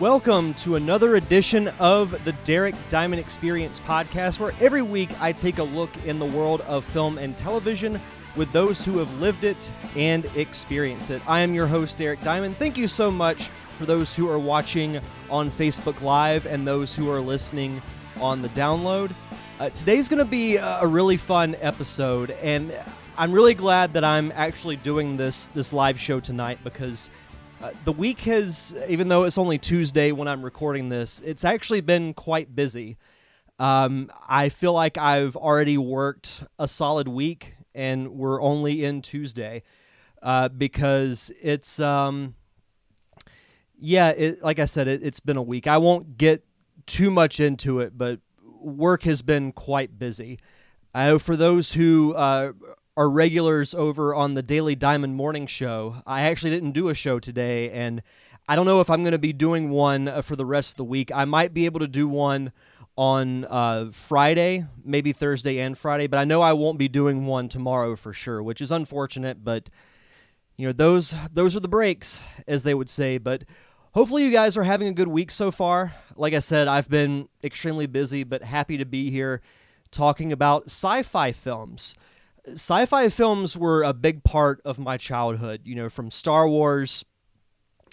Welcome to another edition of the Derek Diamond Experience podcast, where every week I take a look in the world of film and television with those who have lived it and experienced it. I am your host, Derek Diamond. Thank you so much for those who are watching on Facebook Live and those who are listening on the download. Uh, today's going to be a really fun episode, and I'm really glad that I'm actually doing this this live show tonight because uh, the week has, even though it's only Tuesday when I'm recording this, it's actually been quite busy. Um, I feel like I've already worked a solid week, and we're only in Tuesday uh, because it's, um, yeah, it, like I said, it, it's been a week. I won't get too much into it, but work has been quite busy. I know for those who uh, are regulars over on the Daily Diamond Morning Show, I actually didn't do a show today, and I don't know if I'm going to be doing one uh, for the rest of the week. I might be able to do one on uh, Friday, maybe Thursday and Friday, but I know I won't be doing one tomorrow for sure, which is unfortunate. But you know, those those are the breaks, as they would say. But hopefully, you guys are having a good week so far. Like I said, I've been extremely busy, but happy to be here talking about sci-fi films. Sci-fi films were a big part of my childhood. You know, from Star Wars,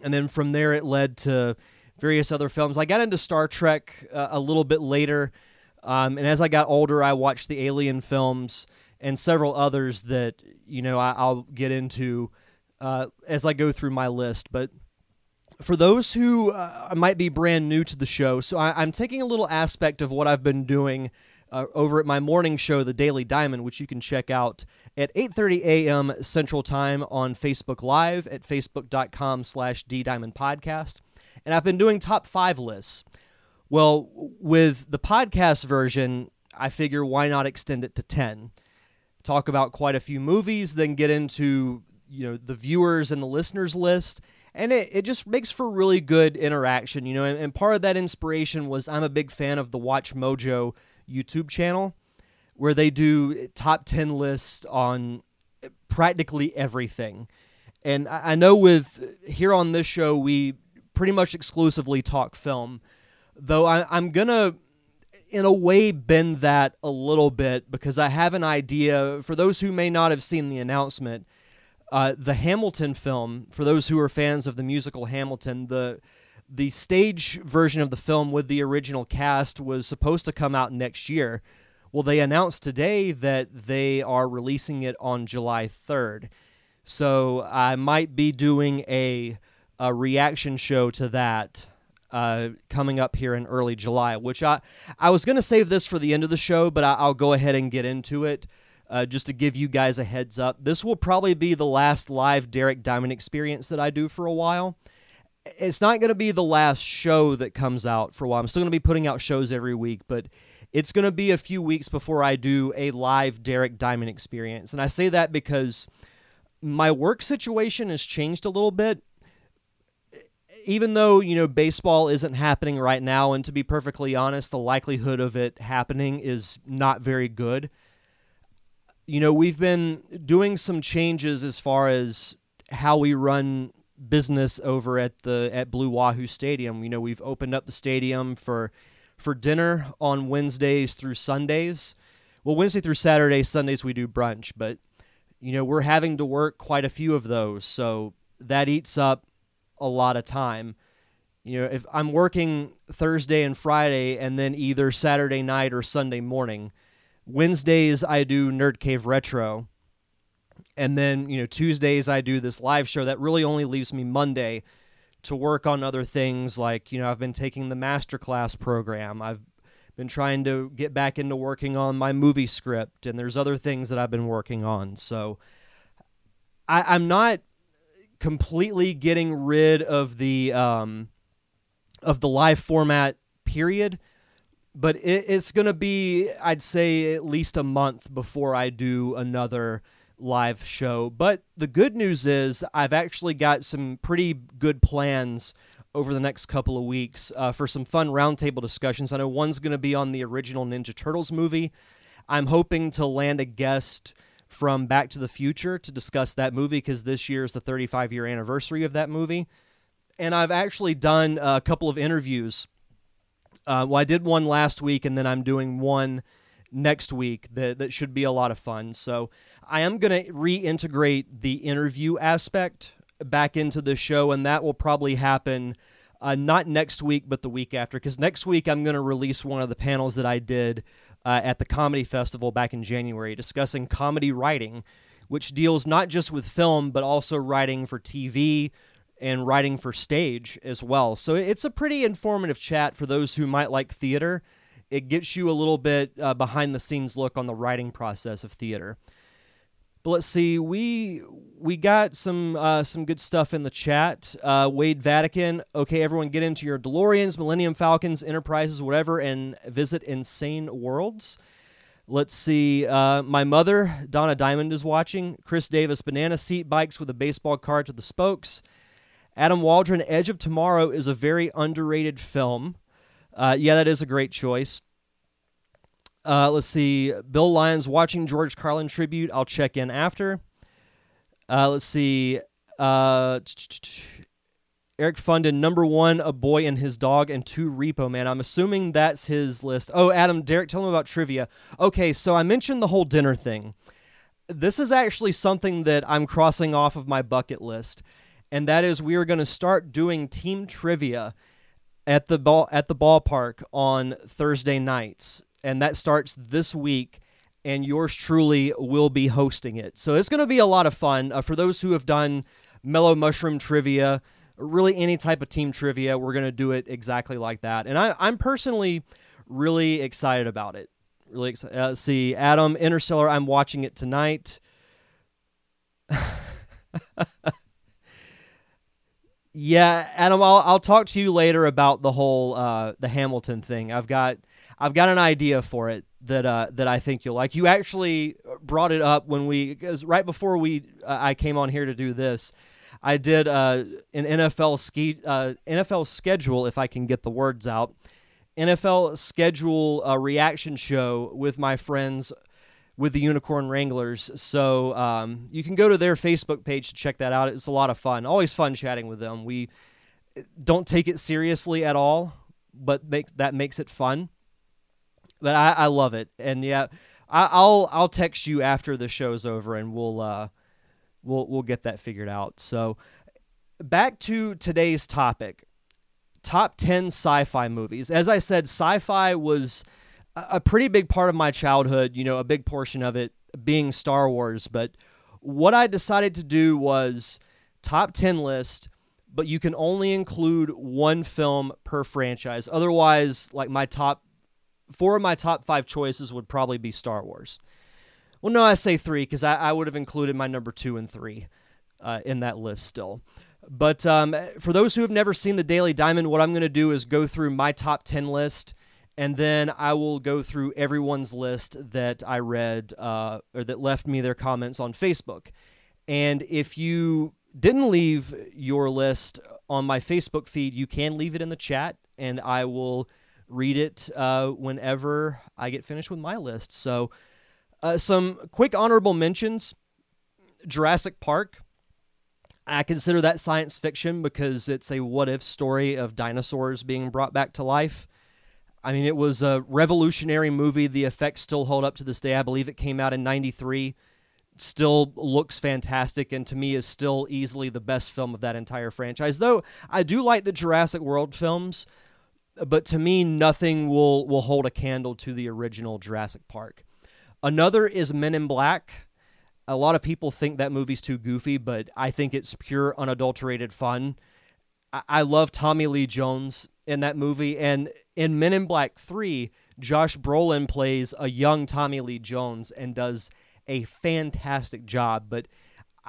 and then from there it led to various other films. I got into Star Trek uh, a little bit later, um, and as I got older, I watched the Alien films and several others that you know I, will get into uh, as I go through my list. But for those who uh, might be brand new to the show, so I, am taking a little aspect of what I've been doing uh, over at my morning show, The Daily Diamond, which you can check out at 8.30 a.m. Central Time on Facebook Live at facebook.com slash ddiamondpodcast. And I've been doing top five lists. Well, with the podcast version, I figure why not extend it to 10? Talk about quite a few movies, then get into you know the viewers and the listeners list and it, it just makes for really good interaction you know and, and part of that inspiration was i'm a big fan of the WatchMojo YouTube channel where they do top 10 lists on practically everything. And I know with here on this show, we pretty much exclusively talk film, though I, am going to, in a way, bend that a little bit because I have an idea. For those who may not have seen the announcement, uh, the Hamilton film, for those who are fans of the musical Hamilton, the the stage version of the film with the original cast was supposed to come out next year. Well, they announced today that they are releasing it on July 3rd. So I might be doing a, a reaction show to that uh, coming up here in early July, which I, I was going to save this for the end of the show, but I, will go ahead and get into it. Uh, just to give you guys a heads up, this will probably be the last live Derek Diamond experience that I do for a while it's not going to be the last show that comes out for a while. I'm still going to be putting out shows every week, but it's going to be a few weeks before I do a live Derek Diamond experience. And I say that because my work situation has changed a little bit. Even though, you know, baseball isn't happening right now, and to be perfectly honest, the likelihood of it happening is not very good. You know, we've been doing some changes as far as how we run business over at the at Blue Wahoo Stadium. You know, we've opened up the stadium for for dinner on Wednesdays through Sundays. Well, Wednesday through Saturday, Sundays we do brunch, but you know, we're having to work quite a few of those, so that eats up a lot of time. You know, if I'm working Thursday and Friday and then either Saturday night or Sunday morning, Wednesdays I do Nerd Cave Retro and then you know Tuesdays I do this live show that really only leaves me Monday to work on other things. Like you know I've been taking the masterclass program. I've been trying to get back into working on my movie script and there's other things that I've been working on. So I, I'm not completely getting rid of the um, of the live format period but it, it's going to be I'd say at least a month before I do another live show. But the good news is I've actually got some pretty good plans over the next couple of weeks uh, for some fun roundtable discussions. I know one's going to be on the original Ninja Turtles movie. I'm hoping to land a guest from Back to the Future to discuss that movie because this year is the 35 year anniversary of that movie. and I've actually done a couple of interviews. Uh, well, I did one last week, and then I'm doing one next week that, that should be a lot of fun. So I am going to reintegrate the interview aspect back into the show, and that will probably happen uh, not next week, but the week after. Because next week I'm going to release one of the panels that I did uh, at the Comedy Festival back in January discussing comedy writing, which deals not just with film, but also writing for TV and writing for stage as well. So it's a pretty informative chat for those who might like theater. It gets you a little bit uh, behind the scenes look on the writing process of theater. But let's see, we we got some uh, some good stuff in the chat. Uh, Wade Vatican, okay, everyone, get into your DeLoreans, Millennium Falcons, Enterprises, whatever, and visit insane worlds. Let's see. Uh, my mother, Donna Diamond, is watching. Chris Davis, banana seat bikes with a baseball card to the spokes. Adam Waldron, Edge of Tomorrow is a very underrated film. Uh, yeah, that is a great choice. Uh, let's see. Bill Lyons watching George Carlin tribute. I'll check in after. Uh, let's see. Uh, Eric Funden, number one, A Boy and His Dog, and two, Repo Man. I'm assuming that's his list. Oh, Adam, Derek, tell him about trivia. Okay, so I mentioned the whole dinner thing. This is actually something that I'm crossing off of my bucket list and that is we are going to start doing team trivia at the ball at the ballpark on Thursday nights, and that starts this week. And yours truly will be hosting it, so it's going to be a lot of fun uh, for those who have done Mellow Mushroom trivia. Really, any type of team trivia, we're going to do it exactly like that. And I, I'm personally really excited about it. Really excited. Uh, see, Adam Interstellar. I'm watching it tonight. Yeah, Adam, I'll I'll talk to you later about the whole uh, the Hamilton thing. I've got I've got an idea for it that uh, that I think you'll like. You actually brought it up when we right before we uh, I came on here to do this, I did uh, an NFL ski uh, NFL schedule if I can get the words out. NFL schedule a reaction show with my friends with the Unicorn Wranglers. So um, you can go to their Facebook page to check that out. It's a lot of fun. Always fun chatting with them. We don't take it seriously at all, but make, that makes it fun. But I, I love it, and yeah, I, will I'll text you after the show's over, and we'll uh, we'll we'll get that figured out. So back to today's topic: top ten sci-fi movies. As I said, sci-fi was a pretty big part of my childhood, you know, a big portion of it being Star Wars. But what I decided to do was top 10 list, but you can only include one film per franchise. Otherwise, like my top four of my top five choices would probably be Star Wars. Well, no, I say three because I, I, would have included my number two and three uh, in that list still. But um, for those who have never seen the Daily Diamond, what I'm going to do is go through my top 10 list and then I will go through everyone's list that I read uh, or that left me their comments on Facebook. And if you didn't leave your list on my Facebook feed, you can leave it in the chat, and I will read it uh, whenever I get finished with my list. So, uh, some quick honorable mentions Jurassic Park. I consider that science fiction because it's a what if story of dinosaurs being brought back to life. I mean, it was a revolutionary movie. The effects still hold up to this day. I believe it came out in 93. Still looks fantastic, and to me is still easily the best film of that entire franchise. Though I do like the Jurassic World films, but to me, nothing will, will hold a candle to the original Jurassic Park. Another is Men in Black. A lot of people think that movie's too goofy, but I think it's pure, unadulterated fun. I, I love Tommy Lee Jones in that movie, and in Men in Black 3, Josh Brolin plays a young Tommy Lee Jones and does a fantastic job. But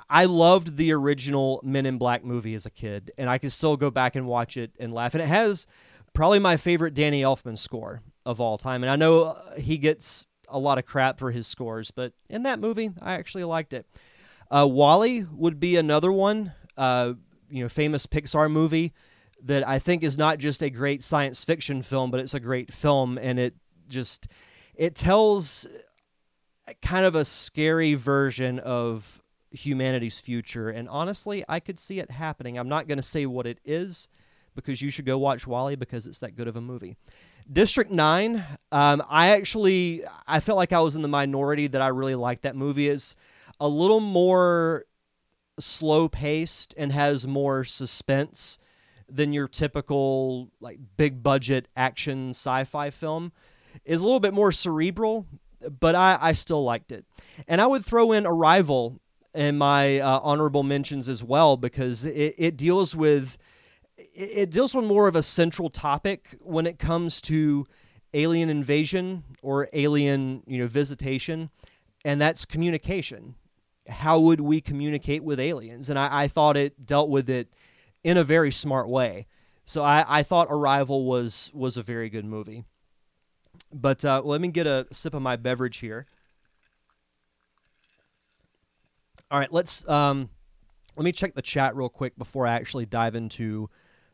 I loved the original Men in Black movie as a kid, and I can still go back and watch it and laugh. And it has probably my favorite Danny Elfman score of all time. And I know uh, he gets a lot of crap for his scores, but in that movie, I actually liked it. Uh, WALL-E would be another one, uh, you know, famous Pixar movie that I think is not just a great science fiction film, but it's a great film, and it just it tells kind of a scary version of humanity's future. And honestly, I could see it happening. I'm not going to say what it is because you should go watch WALL-E because it's that good of a movie. District 9, um, I actually I felt like I was in the minority that I really liked that movie. is a little more slow paced and has more suspense than your typical like big budget action sci-fi film. Is a little bit more cerebral, but I, I still liked it. And I would throw in Arrival in my uh, honorable mentions as well because it, it deals with it deals with more of a central topic when it comes to alien invasion or alien you know visitation and that's communication. How would we communicate with aliens? And I, I thought it dealt with it in a very smart way. So I, I thought arrival was was a very good movie. But uh, let me get a sip of my beverage here. All right let's um, let me check the chat real quick before i actually dive into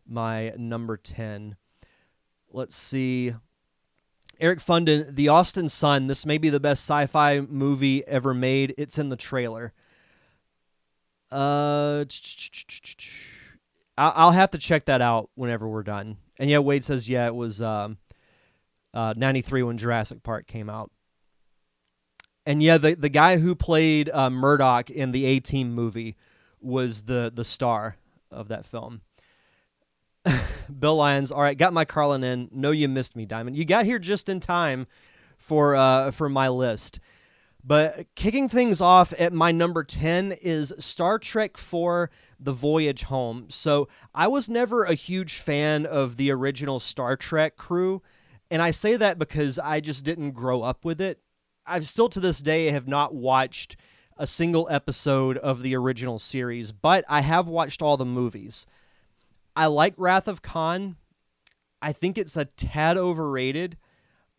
my number 10. Let's see. Eric Funden, The Austin Sun. This may be the best sci fi movie ever made. It's in the trailer. Uh, I'll have to check that out whenever we're done. And yeah, Wade says, yeah, it was um, uh, 93 when Jurassic Park came out. And yeah, the, the guy who played uh, Murdock in the A Team movie was the, the star of that film. Bill Lyons. All right, got my Carlin in. No, you missed me, Diamond. You got here just in time for uh, for my list. But kicking things off at my number 10 is Star Trek IV The Voyage Home. So I was never a huge fan of the original Star Trek crew. And I say that because I just didn't grow up with it. I've still to this day have not watched a single episode of the original series, but I have watched all the movies. I like Wrath of Khan. I think it's a tad overrated,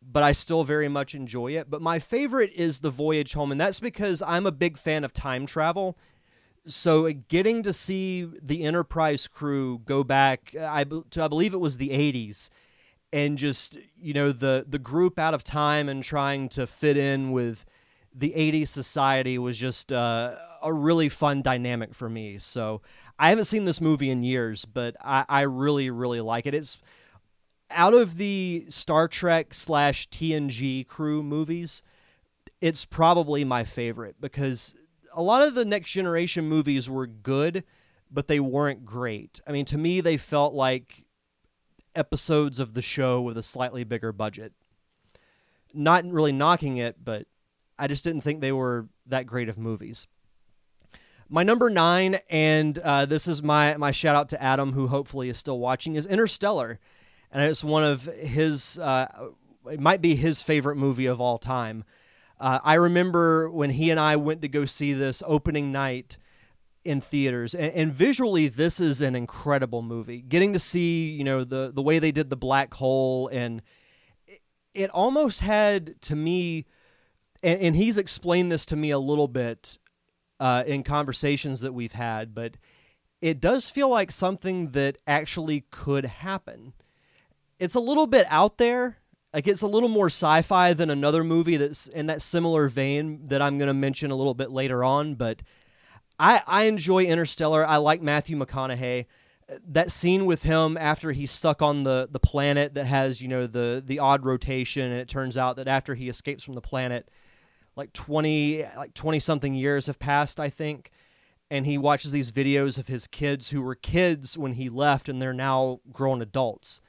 but I still very much enjoy it. But my favorite is The Voyage Home, and that's because I'm a big fan of time travel. So uh, getting to see the Enterprise crew go back, I, to, I believe it was the 80s, and just you know the the group out of time and trying to fit in with the 80s society was just uh, a really fun dynamic for me. So I haven't seen this movie in years, but I, I really, really like it. It's out of the Star Trek slash TNG crew movies, it's probably my favorite because a lot of the Next Generation movies were good, but they weren't great. I mean, to me, they felt like episodes of the show with a slightly bigger budget. Not really knocking it, but I just didn't think they were that great of movies. My number nine, and uh, this is my my shout out to Adam, who hopefully is still watching, is Interstellar, and it's one of his. Uh, it might be his favorite movie of all time. Uh, I remember when he and I went to go see this opening night in theaters, and, and, visually, this is an incredible movie. Getting to see, you know, the the way they did the black hole, and it, it almost had to me, and, and he's explained this to me a little bit uh, in conversations that we've had, but it does feel like something that actually could happen. It's a little bit out there. Like it's a little more sci-fi than another movie that's in that similar vein that I'm going to mention a little bit later on. But I I enjoy Interstellar. I like Matthew McConaughey. That scene with him after he's stuck on the the planet that has you know the the odd rotation, and it turns out that after he escapes from the planet, like 20 like 20 something years have passed i think. And he watches these videos of his kids who were kids when he left and they're now grown adults.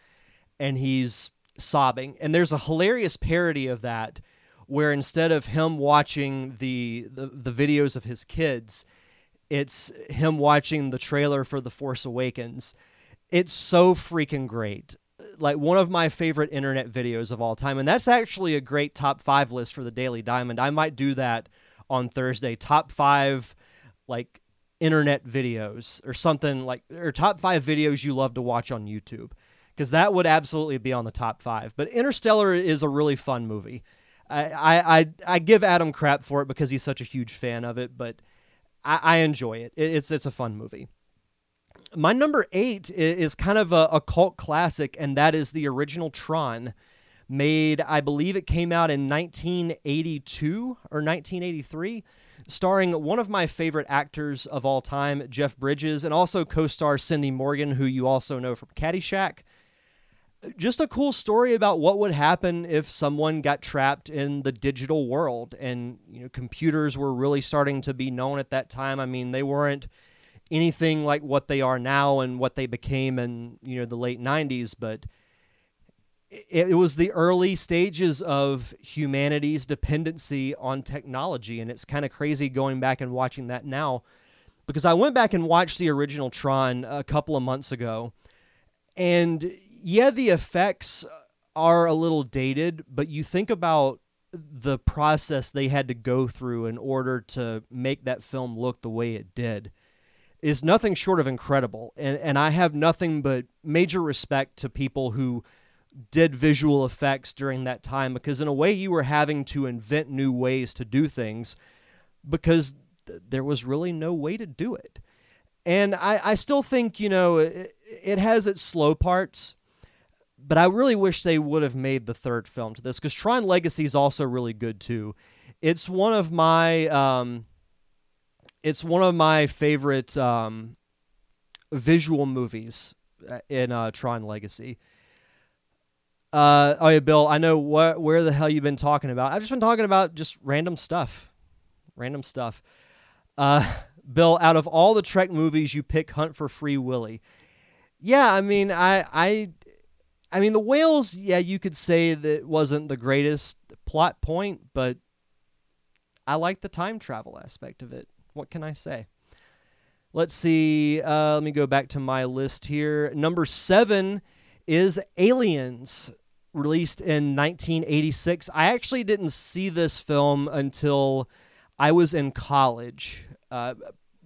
And he's sobbing. And there's a hilarious parody of that where instead of him watching the, the, the videos of his kids it's him watching the trailer for the force awakens. It's so freaking great like one of my favorite internet videos of all time, and that's actually a great top five list for the Daily Diamond. I might do that on Thursday. Top five like internet videos or something like or top five videos you love to watch on YouTube because that would absolutely be on the top five. But Interstellar is a really fun movie. I, I, I give Adam crap for it because he's such a huge fan of it, but I, I enjoy it. It's it's a fun movie my number eight is kind of a, a, cult classic, and that is the original Tron, made, I believe it came out in 1982 or 1983. starring one of my favorite actors of all time, Jeff Bridges, and also co star Cindy Morgan, who you also know from Caddyshack. Just a cool story about what would happen if someone got trapped in the digital world. And, you know, computers were really starting to be known at that time. I mean, they weren't anything like what they are now and what they became in, you know, the late 90s, but it, was the early stages of humanity's dependency on technology. And it's kind of crazy going back and watching that now because I went back and watched the original Tron a couple of months ago. And yeah the effects are a little dated but you think about the process they had to go through in order to make that film look the way it did is nothing short of incredible. And and I have nothing but major respect to people who did visual effects during that time because in a way you were having to invent new ways to do things because th- there was really no way to do it. And i, I still think you know it, it has its slow parts but i really wish they would have made the third film to this because tron legacy is also really good too. It's one of my um, it's one of my favorite um, visual movies uh, in uh, tron legacy uh, oh yeah, Bill. I know what where the hell you've been talking about. I've just been talking about just random stuff, random stuff. Uh, Bill, out of all the Trek movies, you pick Hunt for Free Willy. Yeah, I mean, I, I, I mean, the whales. Yeah, you could say that wasn't the greatest plot point, but I like the time travel aspect of it. What can I say? Let's see. Uh, let me go back to my list here. Number seven is Aliens released in 1986. I actually didn't see this film until I was in college, uh,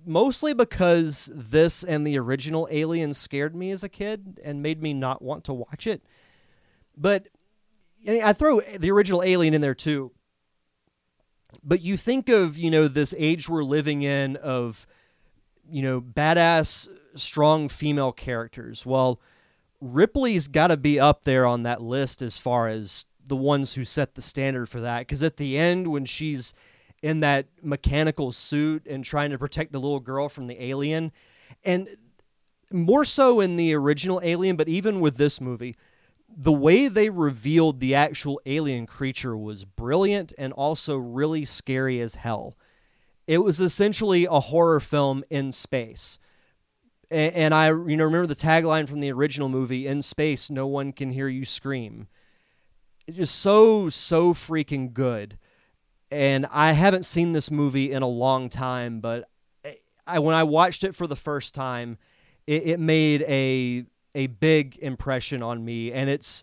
mostly because this and the original Alien scared me as a kid and made me not want to watch it. But I throw the original Alien in there too. But you think of, you know, this age we're living in of, you know, badass, strong female characters. Well, Ripley's got to be up there on that list as far as the ones who set the standard for that. Because at the end, when she's in that mechanical suit and trying to protect the little girl from the alien, and more so in the original Alien, but even with this movie, the way they revealed the actual alien creature was brilliant and also really scary as hell. It was essentially a horror film in space. And, I you know remember the tagline from the original movie in space no one can hear you scream. It's just so so freaking good. And I haven't seen this movie in a long time but eh, I when I watched it for the first time it, it made a a big impression on me and it's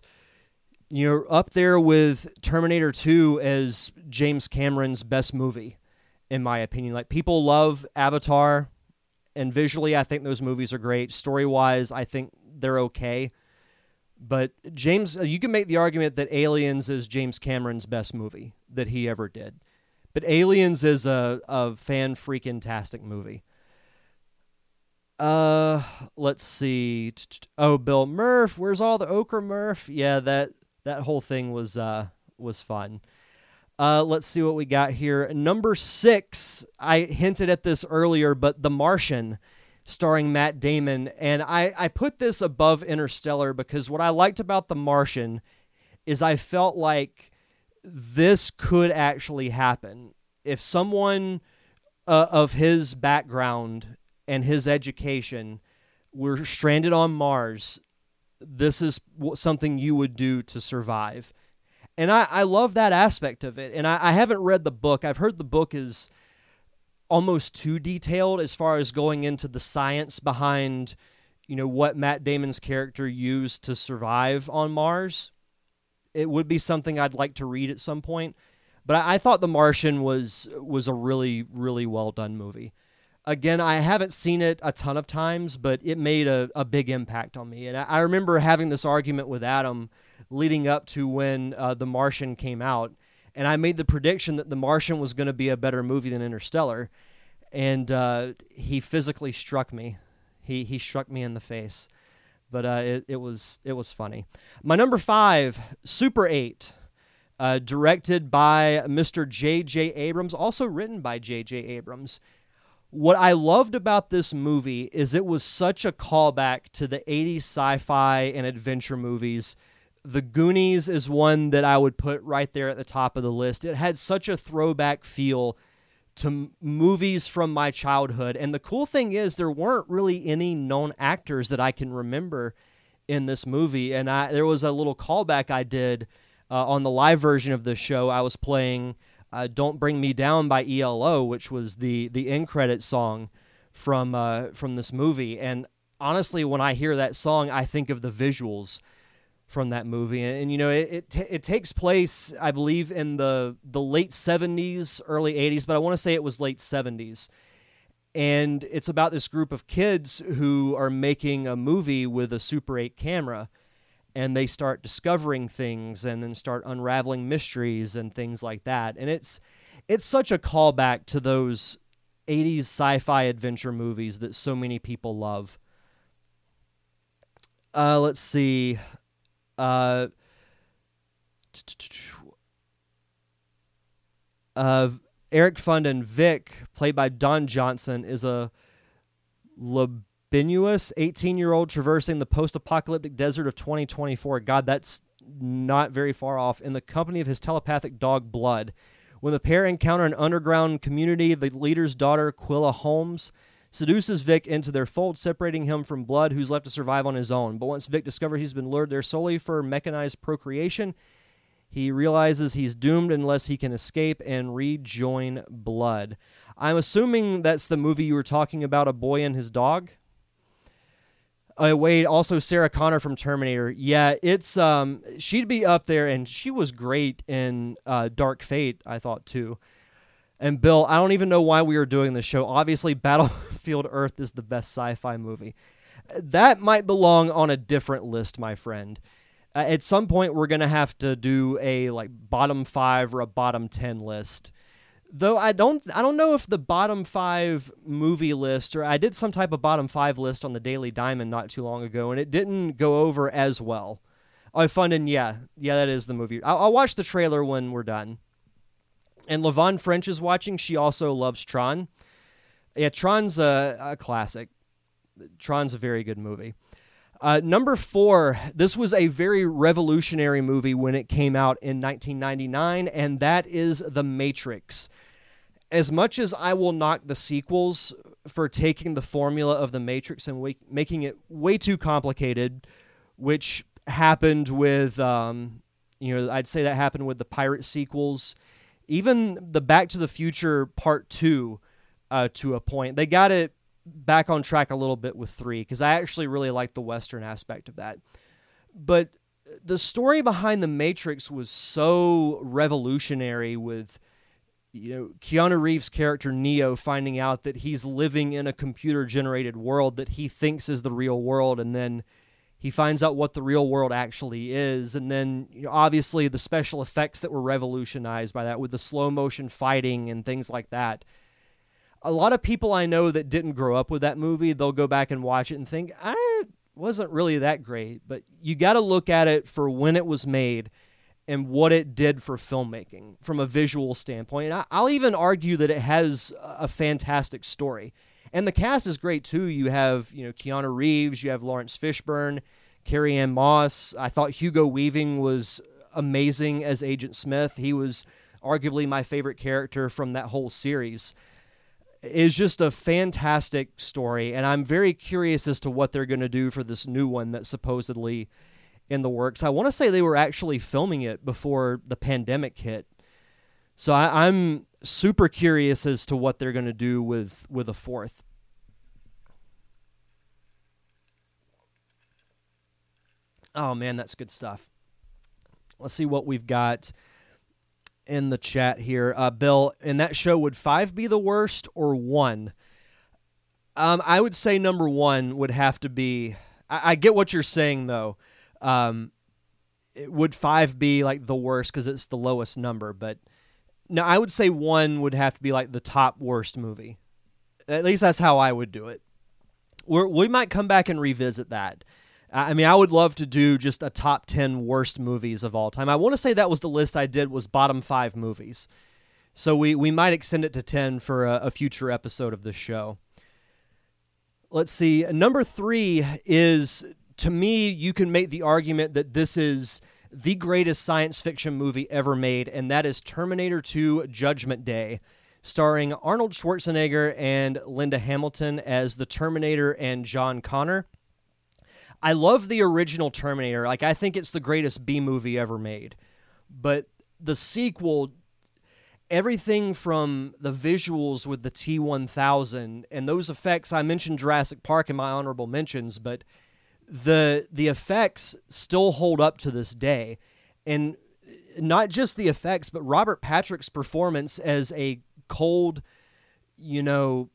you know up there with Terminator 2 as James Cameron's best movie in my opinion like people love Avatar and visually, I think those movies are great. Story wise, I think they're okay. But James, uh, you can make the argument that Aliens is James Cameron's best movie that he ever did. But Aliens is a, a fan freaking tastic movie. Uh, let's see. Oh, Bill Murph, where's all the okra Murph? Yeah, that that whole thing was uh was fun. Uh, let's see what we got here. Number six, I hinted at this earlier, but The Martian, starring Matt Damon. And I, I put this above Interstellar because what I liked about The Martian is I felt like this could actually happen. If someone uh, of his background and his education were stranded on Mars, this is something you would do to survive and I, I love that aspect of it. And I, I haven't read the book. I've heard the book is almost too detailed as far as going into the science behind, you know, what Matt Damon's character used to survive on Mars. It would be something I'd like to read at some point. But I, I thought The Martian was was a really, really well done movie. Again, I haven't seen it a ton of times, but it made a, a big impact on me. And I, I remember having this argument with Adam leading up to when uh, The Martian came out, and I made the prediction that The Martian was going to be a better movie than Interstellar, and uh, he physically struck me. He he struck me in the face, but uh, it it was it was funny. My number five, Super Eight. uh, directed by Mr. J.J. Abrams, also written by J.J. Abrams. What I loved about this movie is it was such a callback to the 80s sci fi and adventure movies. The Goonies is one that I would put right there at the top of the list. It had such a throwback feel to movies from my childhood. And the cool thing is, there weren't really any known actors that I can remember in this movie. And I, there was a little callback I did uh, on the live version of the show. I was playing uh, "Don't Bring Me Down" by ELO, which was the the end credit song from uh, from this movie. And honestly, when I hear that song, I think of the visuals from that movie. And, and you know, it it, t- it, takes place, I believe, in the the late '70s, early '80s, but I want to say it was late '70s. And it's about this group of kids who are making a movie with a Super 8 camera and they start discovering things and then start unraveling mysteries and things like that. And it's it's such a callback to those 80s sci-fi adventure movies that so many people love. Uh, let's see. Uh, uh, Eric Funden Vic, played by Don Johnson, is a Benuous 18 year old traversing the post apocalyptic desert of 2024. God, that's not very far off. In the company of his telepathic dog, Blood. When the pair encounter an underground community, the leader's daughter, Quilla Holmes, seduces Vic into their fold, separating him from Blood, who's left to survive on his own. But once Vic discovers he's been lured there solely for mechanized procreation, he realizes he's doomed unless he can escape and rejoin Blood. I'm assuming that's the movie you were talking about, A Boy and His Dog. Uh, Wade, also Sarah Connor from Terminator. Yeah, it's um, she'd be up there, and she was great in uh, Dark Fate. I thought too. And Bill, I don't even know why we are doing this show. Obviously, Battlefield Earth is the best sci-fi movie. That might belong on a different list, my friend. Uh, at some point, we're gonna have to do a like bottom five or a bottom ten list Though I don't, I don't know if the bottom five movie list, or I did some type of bottom five list on the Daily Diamond not too long ago, and it didn't go over as well. I oh, funded, yeah, yeah, that is the movie. I'll, I'll watch the trailer when we're done. And Levon French is watching. She also loves Tron. Yeah, Tron's a, a classic. Tron's a very good movie. Uh, number four, this was a very revolutionary movie when it came out in 1999, and that is The Matrix. As much as I will knock the sequels for taking the formula of The Matrix and making it way too complicated, which happened with, um, you know, I'd say that happened with the Pirate sequels, even the Back to the Future Part 2 uh, to a point. They got it back on track a little bit with three because I actually really like the Western aspect of that. But the story behind the Matrix was so revolutionary with you know Keanu Reeves' character Neo finding out that he's living in a computer generated world that he thinks is the real world and then he finds out what the real world actually is and then you know, obviously the special effects that were revolutionized by that with the slow motion fighting and things like that a lot of people I know that didn't grow up with that movie, they'll go back and watch it and think, I wasn't really that great. But you got to look at it for when it was made and what it did for filmmaking from a visual standpoint. And I'll even argue that it has a fantastic story. And the cast is great too. You have, you know, Keanu Reeves, you have Laurence Fishburne, Carrie-Anne Moss. I thought Hugo Weaving was amazing as Agent Smith. He was arguably my favorite character from that whole series is just a fantastic story, and I'm very curious as to what they're going to do for this new one that's supposedly in the works. I want to say they were actually filming it before the pandemic hit, so I, am super curious as to what they're going to do with with a fourth. Oh man, that's good stuff. Let's see what we've got in the chat here. Uh, Bill, in that show, would five be the worst or one? Um, I would say number one would have to be. I, I get what you're saying though. Um, would five be like the worst because it's the lowest number? But no, I would say one would have to be like the top worst movie. At least that's how I would do it. We're, we might come back and revisit that. I mean, I would love to do just a top 10 worst movies of all time. I want to say that was the list I did was bottom 5 movies. So we we might extend it to 10 for a, a future episode of this show. Let's see. Number 3 is to me you can make the argument that this is the greatest science fiction movie ever made and that is Terminator 2 Judgment Day starring Arnold Schwarzenegger and Linda Hamilton as the Terminator and John Connor. I love the original Terminator. Like I think it's the greatest B movie ever made. But the sequel everything from the visuals with the T1000 and those effects I mentioned Jurassic Park in my honorable mentions, but the the effects still hold up to this day. And not just the effects, but Robert Patrick's performance as a cold, you know,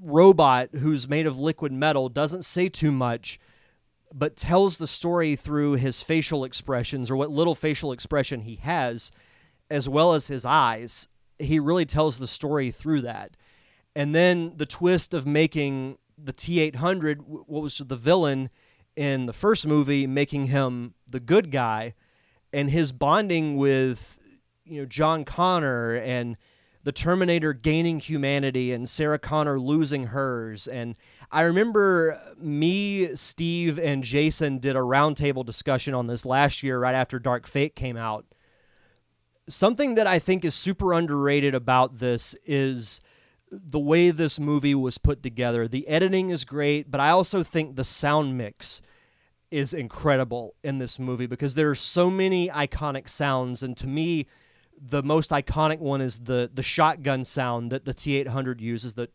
robot who's made of liquid metal doesn't say too much but tells the story through his facial expressions or what little facial expression he has as well as his eyes. He really tells the story through that. And then the twist of making the T800 what was the villain in the first movie making him the good guy and his bonding with you know John Connor and the Terminator gaining humanity and Sarah Connor losing hers. And I remember me, Steve, and Jason did a roundtable discussion on this last year, right after Dark Fate came out. Something that I think is super underrated about this is the way this movie was put together. The editing is great, but I also think the sound mix is incredible in this movie because there are so many iconic sounds. And to me, the most iconic one is the the shotgun sound that the T800 uses. The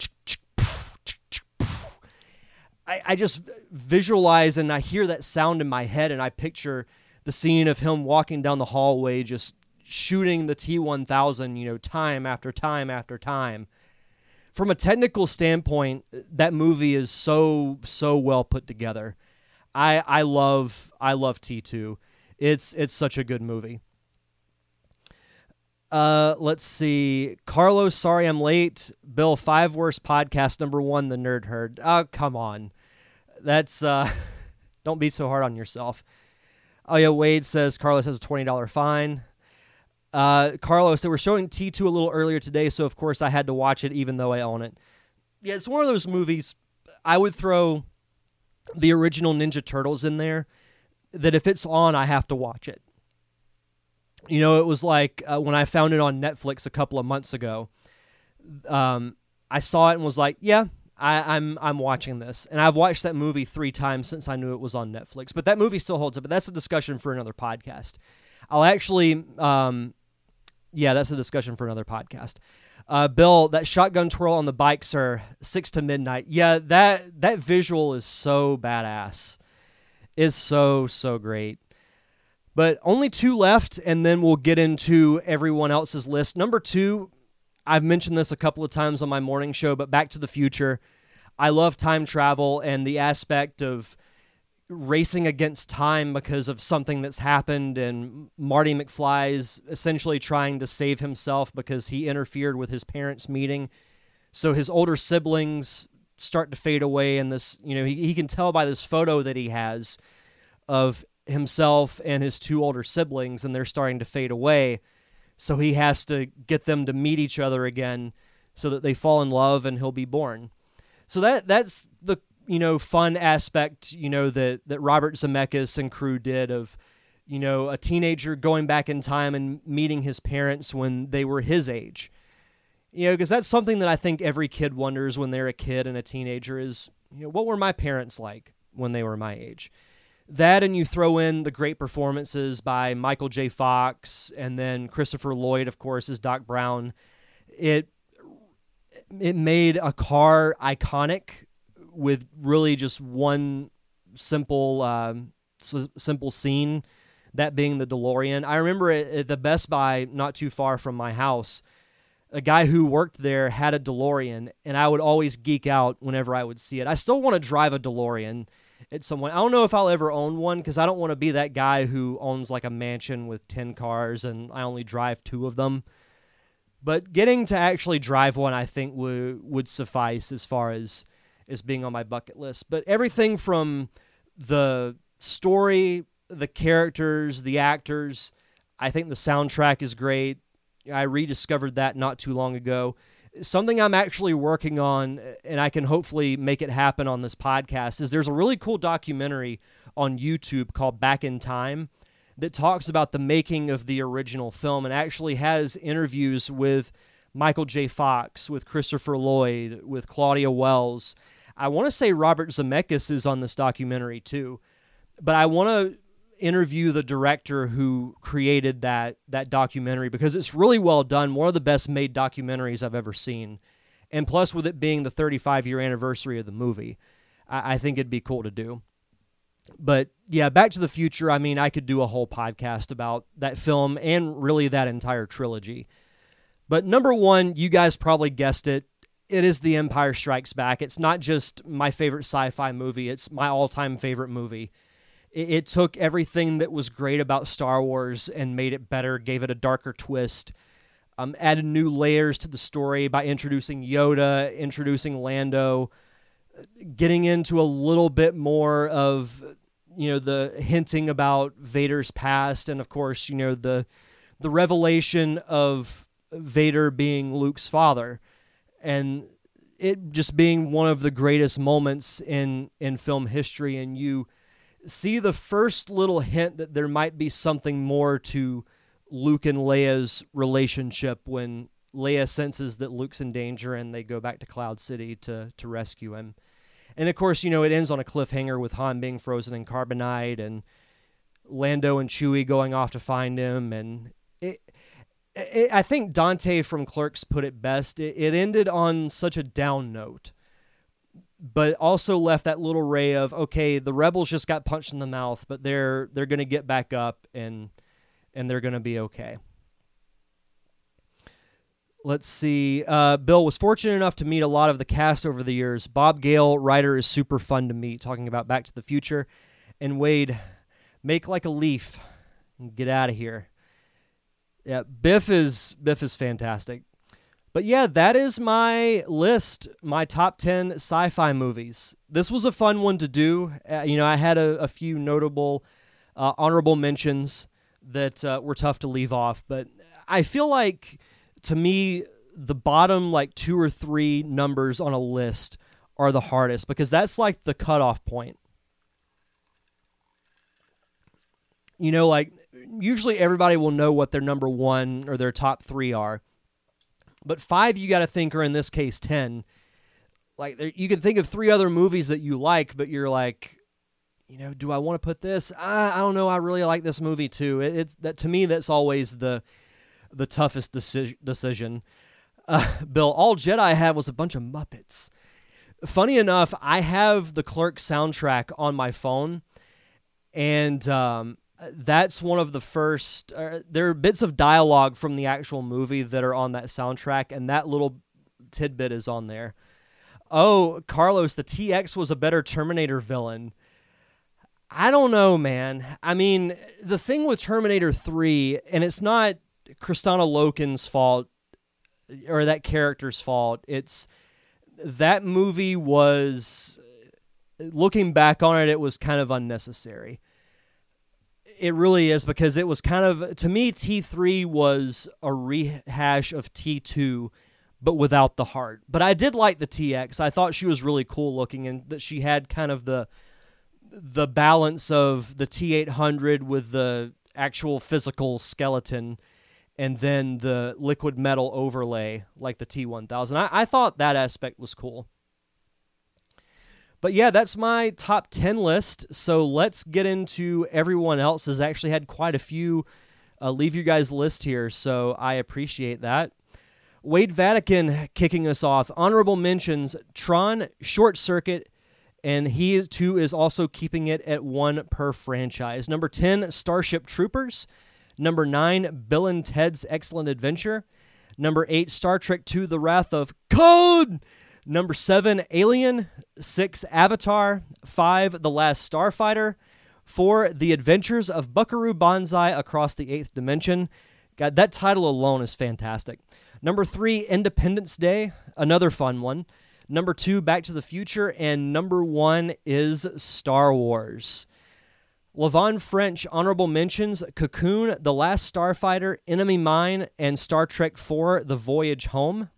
I, I just visualize and I hear that sound in my head, and I picture the scene of him walking down the hallway, just shooting the T1000, you know, time after time after time. From a technical standpoint, that movie is so so well put together. I I love I love T2. It's it's such a good movie. Uh, let's see. Carlos, sorry I'm late. Bill, five worst podcast. Number one, the Nerd Herd. Oh, come on. That's uh, don't be so hard on yourself. Oh yeah, Wade says Carlos has a twenty dollar fine. Uh, Carlos, they were showing T two a little earlier today, so of course I had to watch it, even though I own it. Yeah, it's one of those movies. I would throw the original Ninja Turtles in there. That if it's on, I have to watch it you know, it was like uh, when I found it on Netflix a couple of months ago. Um, I saw it and was like, "Yeah, I, am I'm, I'm watching this." And I've watched that movie three times since I knew it was on Netflix. But that movie still holds up. But that's a discussion for another podcast. I'll actually, um, yeah, that's a discussion for another podcast. Uh, Bill, that shotgun twirl on the bike, sir, six to midnight. Yeah, that that visual is so badass. Is so so great. But only two left, and then we'll get into everyone else's list. Number two, I've mentioned this a couple of times on my morning show, but Back to the Future. I love time travel and the aspect of racing against time because of something that's happened, and Marty McFly's essentially trying to save himself because he interfered with his parents' meeting. So his older siblings start to fade away, and this, you know, he, he can tell by this photo that he has of himself and his two older siblings, and they're starting to fade away. So he has to get them to meet each other again, so that they fall in love, and he'll be born. So that that's the you know fun aspect you know that that Robert Zemeckis and crew did of you know a teenager going back in time and meeting his parents when they were his age. You know, because that's something that I think every kid wonders when they're a kid and a teenager is, you know, what were my parents like when they were my age? That and you throw in the great performances by Michael J. Fox and then Christopher Lloyd, of course, as Doc Brown. It it made a car iconic with really just one simple um, simple scene, that being the DeLorean. I remember at the Best Buy not too far from my house. A guy who worked there had a DeLorean, and I would always geek out whenever I would see it. I still want to drive a DeLorean at someone. I don't know if I'll ever own one because I don't want to be that guy who owns like a mansion with 10 cars and I only drive two of them. But getting to actually drive one, I think would would suffice as far as as being on my bucket list. But everything from the story, the characters, the actors. I think the soundtrack is great. I rediscovered that not too long ago. Something I'm actually working on, and I can hopefully make it happen on this podcast, is there's a really cool documentary on YouTube called Back in Time that talks about the making of the original film and actually has interviews with Michael J. Fox, with Christopher Lloyd, with Claudia Wells. I want to say Robert Zemeckis is on this documentary too, but I want to interview the director who created that that documentary because it's really well done. One of the best made documentaries I've ever seen, and plus with it being the 35 year anniversary of the movie, I, I think it'd be cool to do. But yeah, Back to the Future. I mean, I could do a whole podcast about that film and really that entire trilogy. But number one, you guys probably guessed it. It is The Empire Strikes Back. It's not just my favorite sci fi movie, it's my all time favorite movie. It, it, took everything that was great about Star Wars and made it better, gave it a darker twist, um, added new layers to the story by introducing Yoda, introducing Lando, getting into a little bit more of you know the hinting about Vader's past and of course you know the the revelation of Vader being Luke's father, and it just being one of the greatest moments in in film history. And you see the first little hint that there might be something more to Luke and Leia's relationship when Leia senses that Luke's in danger and they go back to Cloud City to to rescue him. And of course, you know, it ends on a cliffhanger with Han being frozen in carbonite and Lando and Chewie going off to find him and it I think Dante from Clerks put it best. It, it ended on such a down note, but also left that little ray of okay, the rebels just got punched in the mouth, but they're they're going to get back up and and they're going to be okay. Let's see. Uh, Bill was fortunate enough to meet a lot of the cast over the years. Bob Gale, writer, is super fun to meet, talking about Back to the Future. And Wade, make like a leaf and get out of here. Yeah, Biff is Biff is fantastic. But yeah, that is my list, my top 10 sci fi movies. This was a fun one to do. Uh, you know, I had a, a few notable uh, honorable mentions that uh, were tough to leave off, but I feel like to me, the bottom like two or three numbers on a list are the hardest because that's like the cutoff point. You know, like usually everybody will know what their number one or their top three are. But five, you got to think, or in this case, 10. Like, you can think of three other movies that you like, but you're like, you know, do I want to put this? I, I don't know. I really like this movie too. It, it's that to me, that's always the the toughest deci- decision. Uh, Bill, all Jedi had was a bunch of Muppets. Funny enough, I have the Clerk soundtrack on my phone, and um, Uh, that's one of the first. Uh, there are bits of dialogue from the actual movie that are on that soundtrack, and that little tidbit is on there. Oh, Carlos, the TX was a better Terminator villain. I don't know, man. I mean, the thing with Terminator 3, and it's not Kristanna Loken's fault uh, or that character's fault. It's that movie was uh, looking back on it, it was kind of unnecessary it really is because it was kind of to me T3 was a rehash of T2 but without the heart. But I did like the TX. I thought she was really cool looking and that she had kind of the the balance of the T800 with the actual physical skeleton and then the liquid metal overlay like the T1000. I, I thought that aspect was cool. But yeah, that's my top 10 list. So let's get into everyone else has actually had quite a few uh, leave you guys list here. So I appreciate that. Wade Vatican kicking us off. Honorable mentions Tron, Short Circuit, and he too is also keeping it at one per franchise. Number 10, Starship Troopers. Number 9, Bill and Ted's Excellent Adventure. Number 8, Star Trek II The Wrath of Khan. Number seven, Alien. Six, Avatar. Five, The Last Starfighter. Four, The Adventures of Buckaroo Banzai Across the Eighth Dimension. God, that title alone is fantastic. Number three, Independence Day, another fun one. Number two, Back to the Future. And number one is Star Wars. Levon French honorable mentions Cocoon, The Last Starfighter, Enemy Mine, and Star Trek IV The Voyage Home.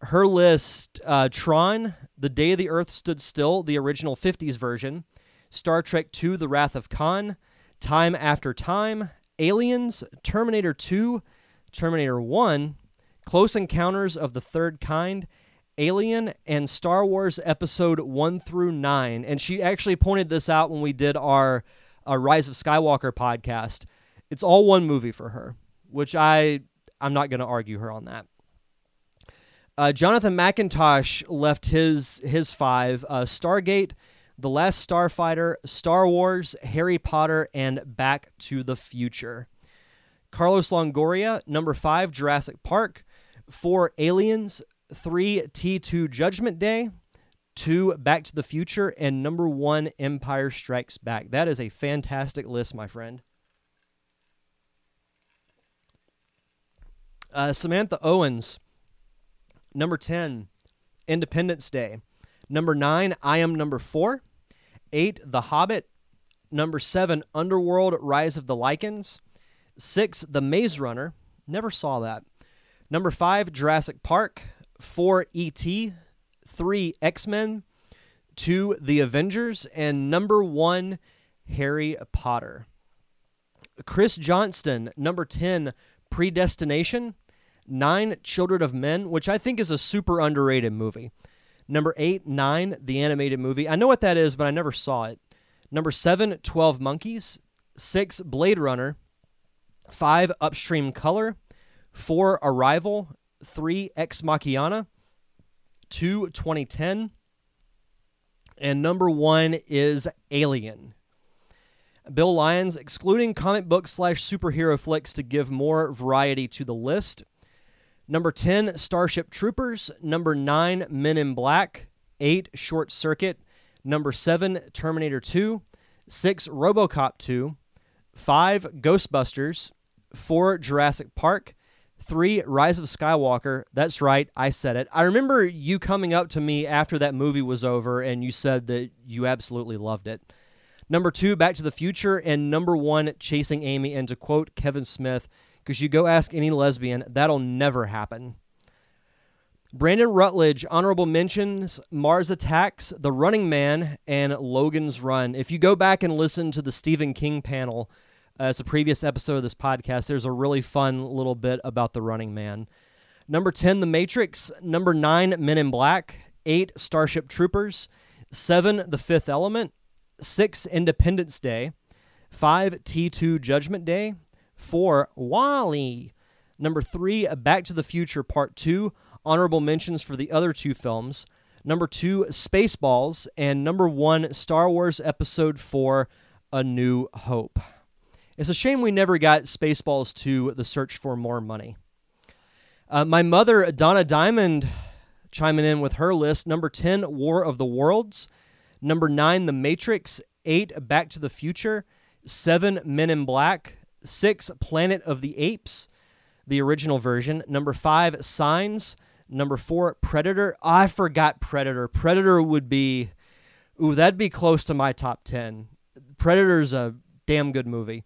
Her list uh, Tron, The Day the Earth Stood Still, the original 50s version, Star Trek II The Wrath of Khan, Time After Time, Aliens, Terminator 2, Terminator 1, Close Encounters of the Third Kind, Alien, and Star Wars Episode 1 through 9. And she actually pointed this out when we did our, our Rise of Skywalker podcast. It's all one movie for her, which I I'm not going to argue her on that. Uh, Jonathan McIntosh left his his five: uh, Stargate, The Last Starfighter, Star Wars, Harry Potter, and Back to the Future. Carlos Longoria, number five, Jurassic Park, four, Aliens, three, T2 Judgment Day, two, Back to the Future, and number one, Empire Strikes Back. That is a fantastic list, my friend. Uh, Samantha Owens, number 10, Independence Day. Number 9, I Am Number 4. 8, The Hobbit. Number 7, Underworld Rise of the Lycans. Six, The Maze Runner. Never saw that. Number five, Jurassic Park. Four, E.T. Three, X Men. Two, The Avengers. And number one, Harry Potter. Chris Johnston, number 10, Predestination. Nine, Children of Men, which I think is a super underrated movie. Number eight, Nine, the animated movie. I know what that is, but I never saw it. Number seven, 12 Monkeys. Six, Blade Runner. Five, Upstream Color. Four, Arrival. Three, Ex Machina. Two, 2010. And number one is Alien. Bill Lyons, excluding comic book slash superhero flicks to give more variety to the list. Number 10, Starship Troopers. Number 9, Men in Black. 8, Short Circuit. Number 7, Terminator 2. 6, Robocop 2. 5, Ghostbusters four Jurassic Park, three Rise of Skywalker. That's right, I said it. I remember you coming up to me after that movie was over and you said that you absolutely loved it. Number two, Back to the Future, and number one, Chasing Amy. And to quote Kevin Smith, because you go ask any lesbian, that'll never happen. Brandon Rutledge, honorable mentions Mars Attacks, The Running Man, and Logan's Run. If you go back and listen to the Stephen King panel, uh, as a previous episode of this podcast, there's a really fun little bit about the running man. Number 10, The Matrix. Number 9, Men in Black. 8, Starship Troopers. 7, The Fifth Element. 6, Independence Day. 5, T2 Judgment Day. 4, WALL-E. Number 3, Back to the Future Part 2. Honorable mentions for the other two films. Number 2, Spaceballs. And number 1, Star Wars Episode 4, A New Hope. It's a shame we never got Spaceballs 2 The Search for More Money. Uh, my mother, Donna Diamond, chiming in with her list. Number 10, War of the Worlds. Number 9, The Matrix. 8, Back to the Future. 7, Men in Black. 6, Planet of the Apes, the original version. Number 5, Signs. Number 4, Predator. Oh, I forgot Predator. Predator would be, ooh, that'd be close to my top 10. Predator's a damn good movie.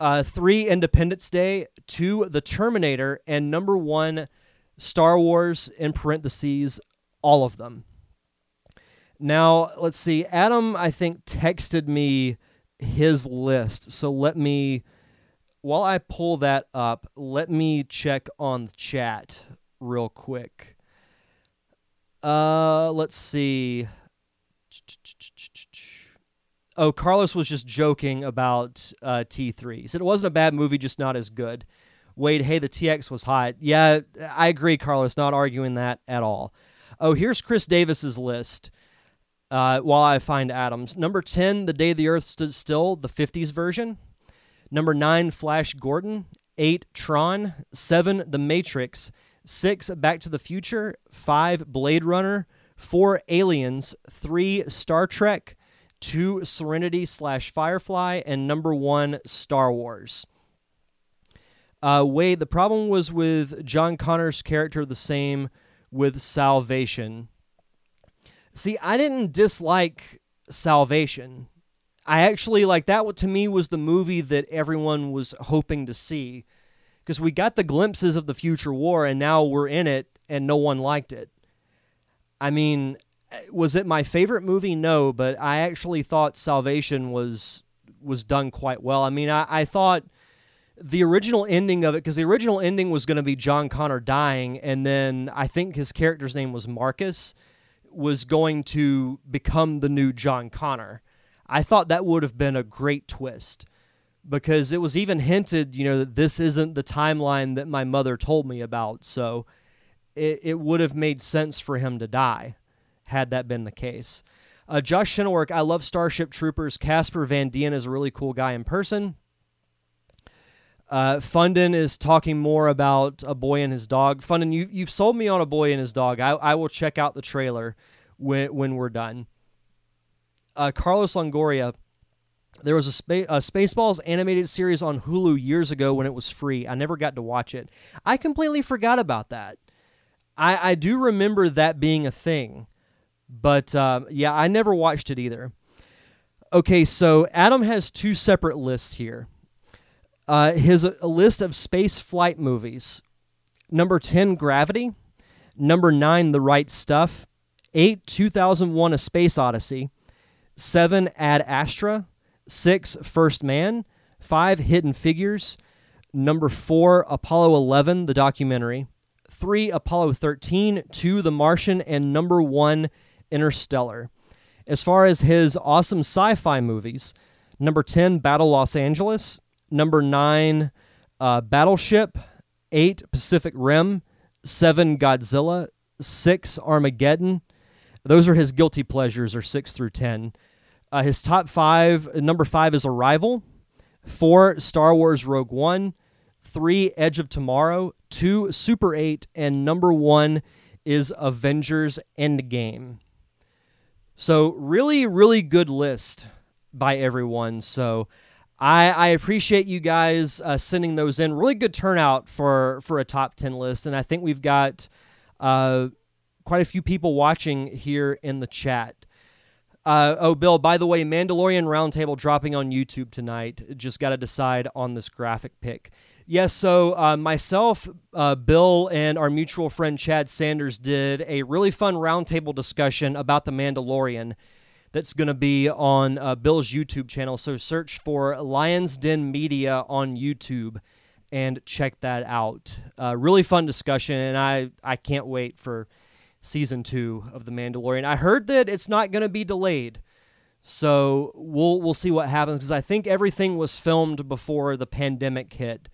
Uh, three, Independence Day. Two, The Terminator. And number one, Star Wars, in parentheses, all of them. Now, let's see. Adam, I think, texted me his list. So let me, while I pull that up, let me check on the chat real quick. Uh, let's see. Oh, Carlos was just joking about uh, T3. He said it wasn't a bad movie, just not as good. Wade, hey, the TX was hot. Yeah, I agree, Carlos. Not arguing that at all. Oh, here's Chris Davis's list. Uh, while I find Adams, number ten, The Day the Earth Stood Still, the '50s version. Number nine, Flash Gordon. Eight, Tron. Seven, The Matrix. Six, Back to the Future. Five, Blade Runner. Four, Aliens. Three, Star Trek two Serenity slash Firefly, and number one Star Wars. Uh, Wade, the problem was with John Connor's character the same with Salvation. See, I didn't dislike Salvation. I actually like that. To me, was the movie that everyone was hoping to see because we got the glimpses of the future war, and now we're in it, and no one liked it. I mean, eh, was it my favorite movie? No, but I actually thought Salvation was was done quite well. I mean, I, I thought the original ending of it because the original ending was going to be John Connor dying, and then I think his character's name was Marcus was going to become the new John Connor. I thought that would have been a great twist because it was even hinted, you know, that this isn't the timeline that my mother told me about. So it, it would have made sense for him to die had that been the case. Uh, Josh Shinnework, I love Starship Troopers. Casper Van Dien is a really cool guy in person. Uh, Fundin is talking more about a boy and his dog. Fundin, you, you've sold me on a boy and his dog. I, I will check out the trailer when, when we're done. Uh, Carlos Longoria, there was a, spa- a Spaceballs animated series on Hulu years ago when it was free. I never got to watch it. I completely forgot about that. I, I do remember that being a thing, but uh, yeah, I never watched it either. Okay, so Adam has two separate lists here. Uh, his a list of space flight movies. Number 10, Gravity. Number 9, The Right Stuff. 8, 2001 A Space Odyssey. 7, Ad Astra. six First Man. 5, Hidden Figures. Number 4, Apollo 11, the documentary. 3, Apollo 13. 2, The Martian. And number 1, Interstellar. As far as his awesome sci fi movies, number 10, Battle Los Angeles number nine, uh, Battleship, eight, Pacific Rim, seven, Godzilla, six, Armageddon. Those are his guilty pleasures, or six through ten. Uh, his top five, number five is Arrival, four, Star Wars Rogue One, three, Edge of Tomorrow, two, Super 8, and number one is Avengers Endgame. So, really, really good list by everyone. So, I, I appreciate you guys uh, sending those in. Really good turnout for for a top ten list, and I think we've got uh, quite a few people watching here in the chat. Uh, oh, Bill, by the way, Mandalorian Roundtable dropping on YouTube tonight. Just got to decide on this graphic pick. Yes, so uh, myself, uh, Bill, and our mutual friend Chad Sanders did a really fun roundtable discussion about The Mandalorian that's going to be on uh, Bill's YouTube channel. So search for Lyons Den Media on YouTube and check that out. Uh, really fun discussion, and I, I can't wait for season two of The Mandalorian. I heard that it's not going to be delayed. So we'll we'll see what happens because I think everything was filmed before the pandemic hit,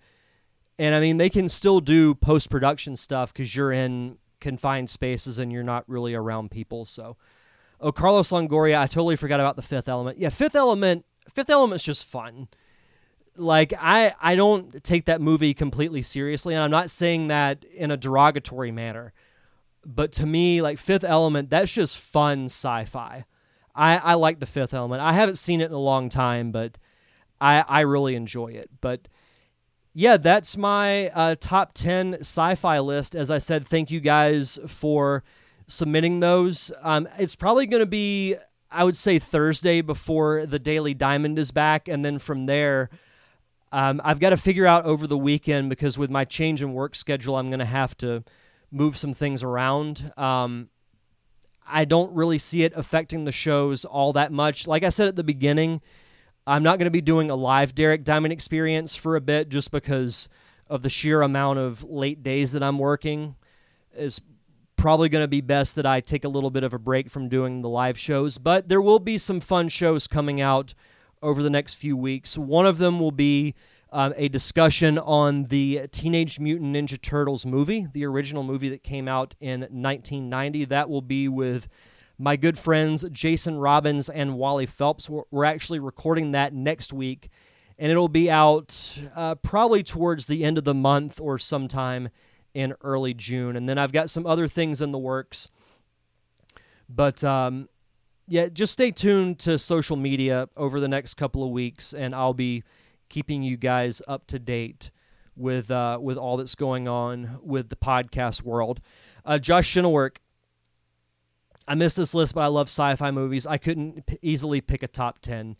and I mean they can still do post production stuff because you're in confined spaces and you're not really around people. So Oh, Carlos Longoria. I totally forgot about the Fifth Element. Yeah, Fifth Element. Fifth Element's just fun. Like I, I don't take that movie completely seriously, and I'm not saying that in a derogatory manner. But to me, like Fifth Element, that's just fun sci-fi. I, I like the Fifth Element. I haven't seen it in a long time, but I, I really enjoy it. But yeah, that's my uh, top 10 sci fi list. As I said, thank you guys for submitting those. Um, it's probably going to be, I would say, Thursday before the Daily Diamond is back, and then from there, um, I've got to figure out over the weekend because with my change in work schedule, I'm going to have to move some things around. Um, I don't really see it affecting the shows all that much. Like I said at the beginning, I'm not going to be doing a live Derek Diamond experience for a bit just because of the sheer amount of late days that I'm working. Is probably going to be best that I take a little bit of a break from doing the live shows, but there will be some fun shows coming out over the next few weeks. One of them will be um, a discussion on the Teenage Mutant Ninja Turtles movie, the original movie that came out in 1990. That will be with my good friends Jason Robbins and Wally Phelps. We're actually recording that next week, and it'll be out uh, probably towards the end of the month or sometime in early June. And then I've got some other things in the works. But um, yeah, just stay tuned to social media over the next couple of weeks, and I'll be keeping you guys up to date with uh, with all that's going on with the podcast world. Uh, Josh Shinnework, I missed this list, but I love sci-fi movies. I couldn't p- easily pick a top ten.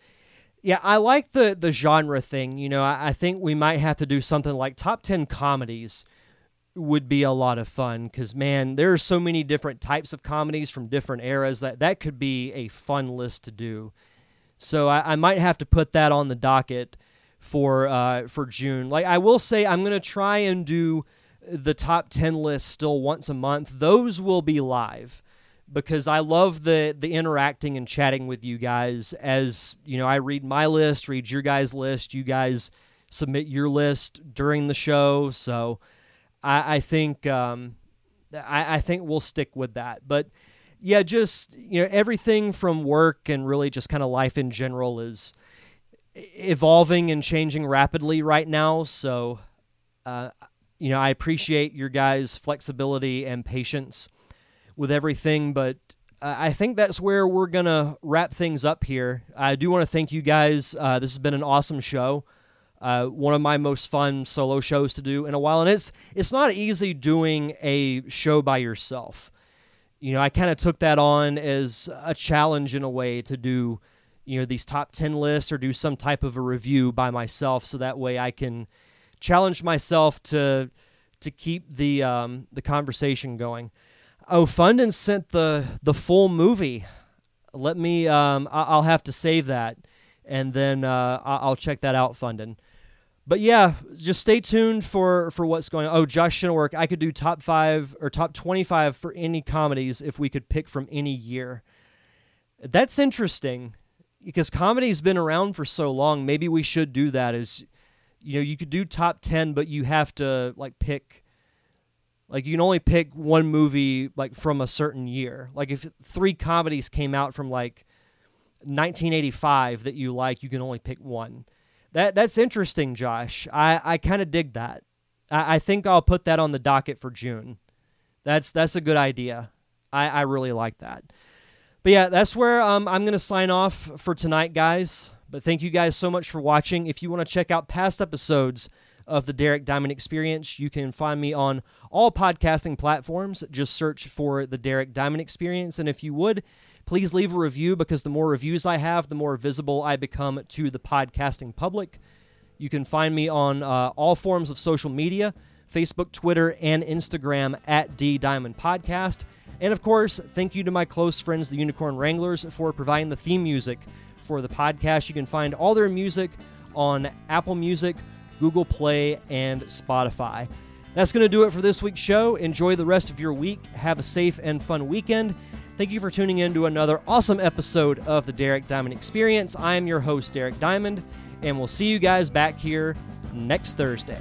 Yeah, I like the the genre thing. You know, I, I think we might have to do something like top ten comedies would be a lot of fun because man, there are so many different types of comedies from different eras that that could be a fun list to do. So I, I might have to put that on the docket for uh, for June. Like I will say, I'm gonna try and do the top ten list still once a month. Those will be live because I love the the interacting and chatting with you guys. As you know, I read my list, read your guys' list. You guys submit your list during the show, so I, I think um, I, I think we'll stick with that. But yeah, just you know, everything from work and really just kind of life in general is evolving and changing rapidly right now. So, uh, you know, I appreciate your guys' flexibility and patience with everything, but uh, I think that's where we're gonna wrap things up here. I do want to thank you guys. Uh, this has been an awesome show uh, one of my most fun solo shows to do in a while, and it's it's not easy doing a show by yourself. You know, I kind of took that on as a challenge in a way to do, you know, these top ten lists or do some type of a review by myself, so that way I can challenge myself to to keep the um, the conversation going. Oh, Fundin sent the the full movie. Let me. Um, I'll have to save that, and then uh, I'll check that out. Fundin but yeah, just stay tuned for for what's going on. Oh, Josh Shinnework, I could do top five or top twenty five for any comedies if we could pick from any year. That's interesting because comedy's been around for so long. Maybe we should do that. Is you know, you could do top ten, but you have to like pick. Like you can only pick one movie like from a certain year. Like if three comedies came out from like 1985 that you like, you can only pick one that that's interesting, Josh. I, I kind of dig that. I, I think I'll put that on the docket for June. That's that's a good idea. I, I really like that. But yeah, that's where um, I'm going to sign off for tonight, guys. But thank you guys so much for watching. If you want to check out past episodes of the Derek Diamond Experience, you can find me on all podcasting platforms. Just search for the Derek Diamond Experience. And if you would, Please leave a review because the more reviews I have, the more visible I become to the podcasting public. You can find me on uh, all forms of social media Facebook, Twitter, and Instagram at D Diamond Podcast. And of course, thank you to my close friends, the Unicorn Wranglers, for providing the theme music for the podcast. You can find all their music on Apple Music, Google Play, and Spotify. That's going to do it for this week's show. Enjoy the rest of your week. Have a safe and fun weekend. Thank you for tuning in to another awesome episode of the Derek Diamond Experience. I am your host, Derek Diamond, and we'll see you guys back here next Thursday.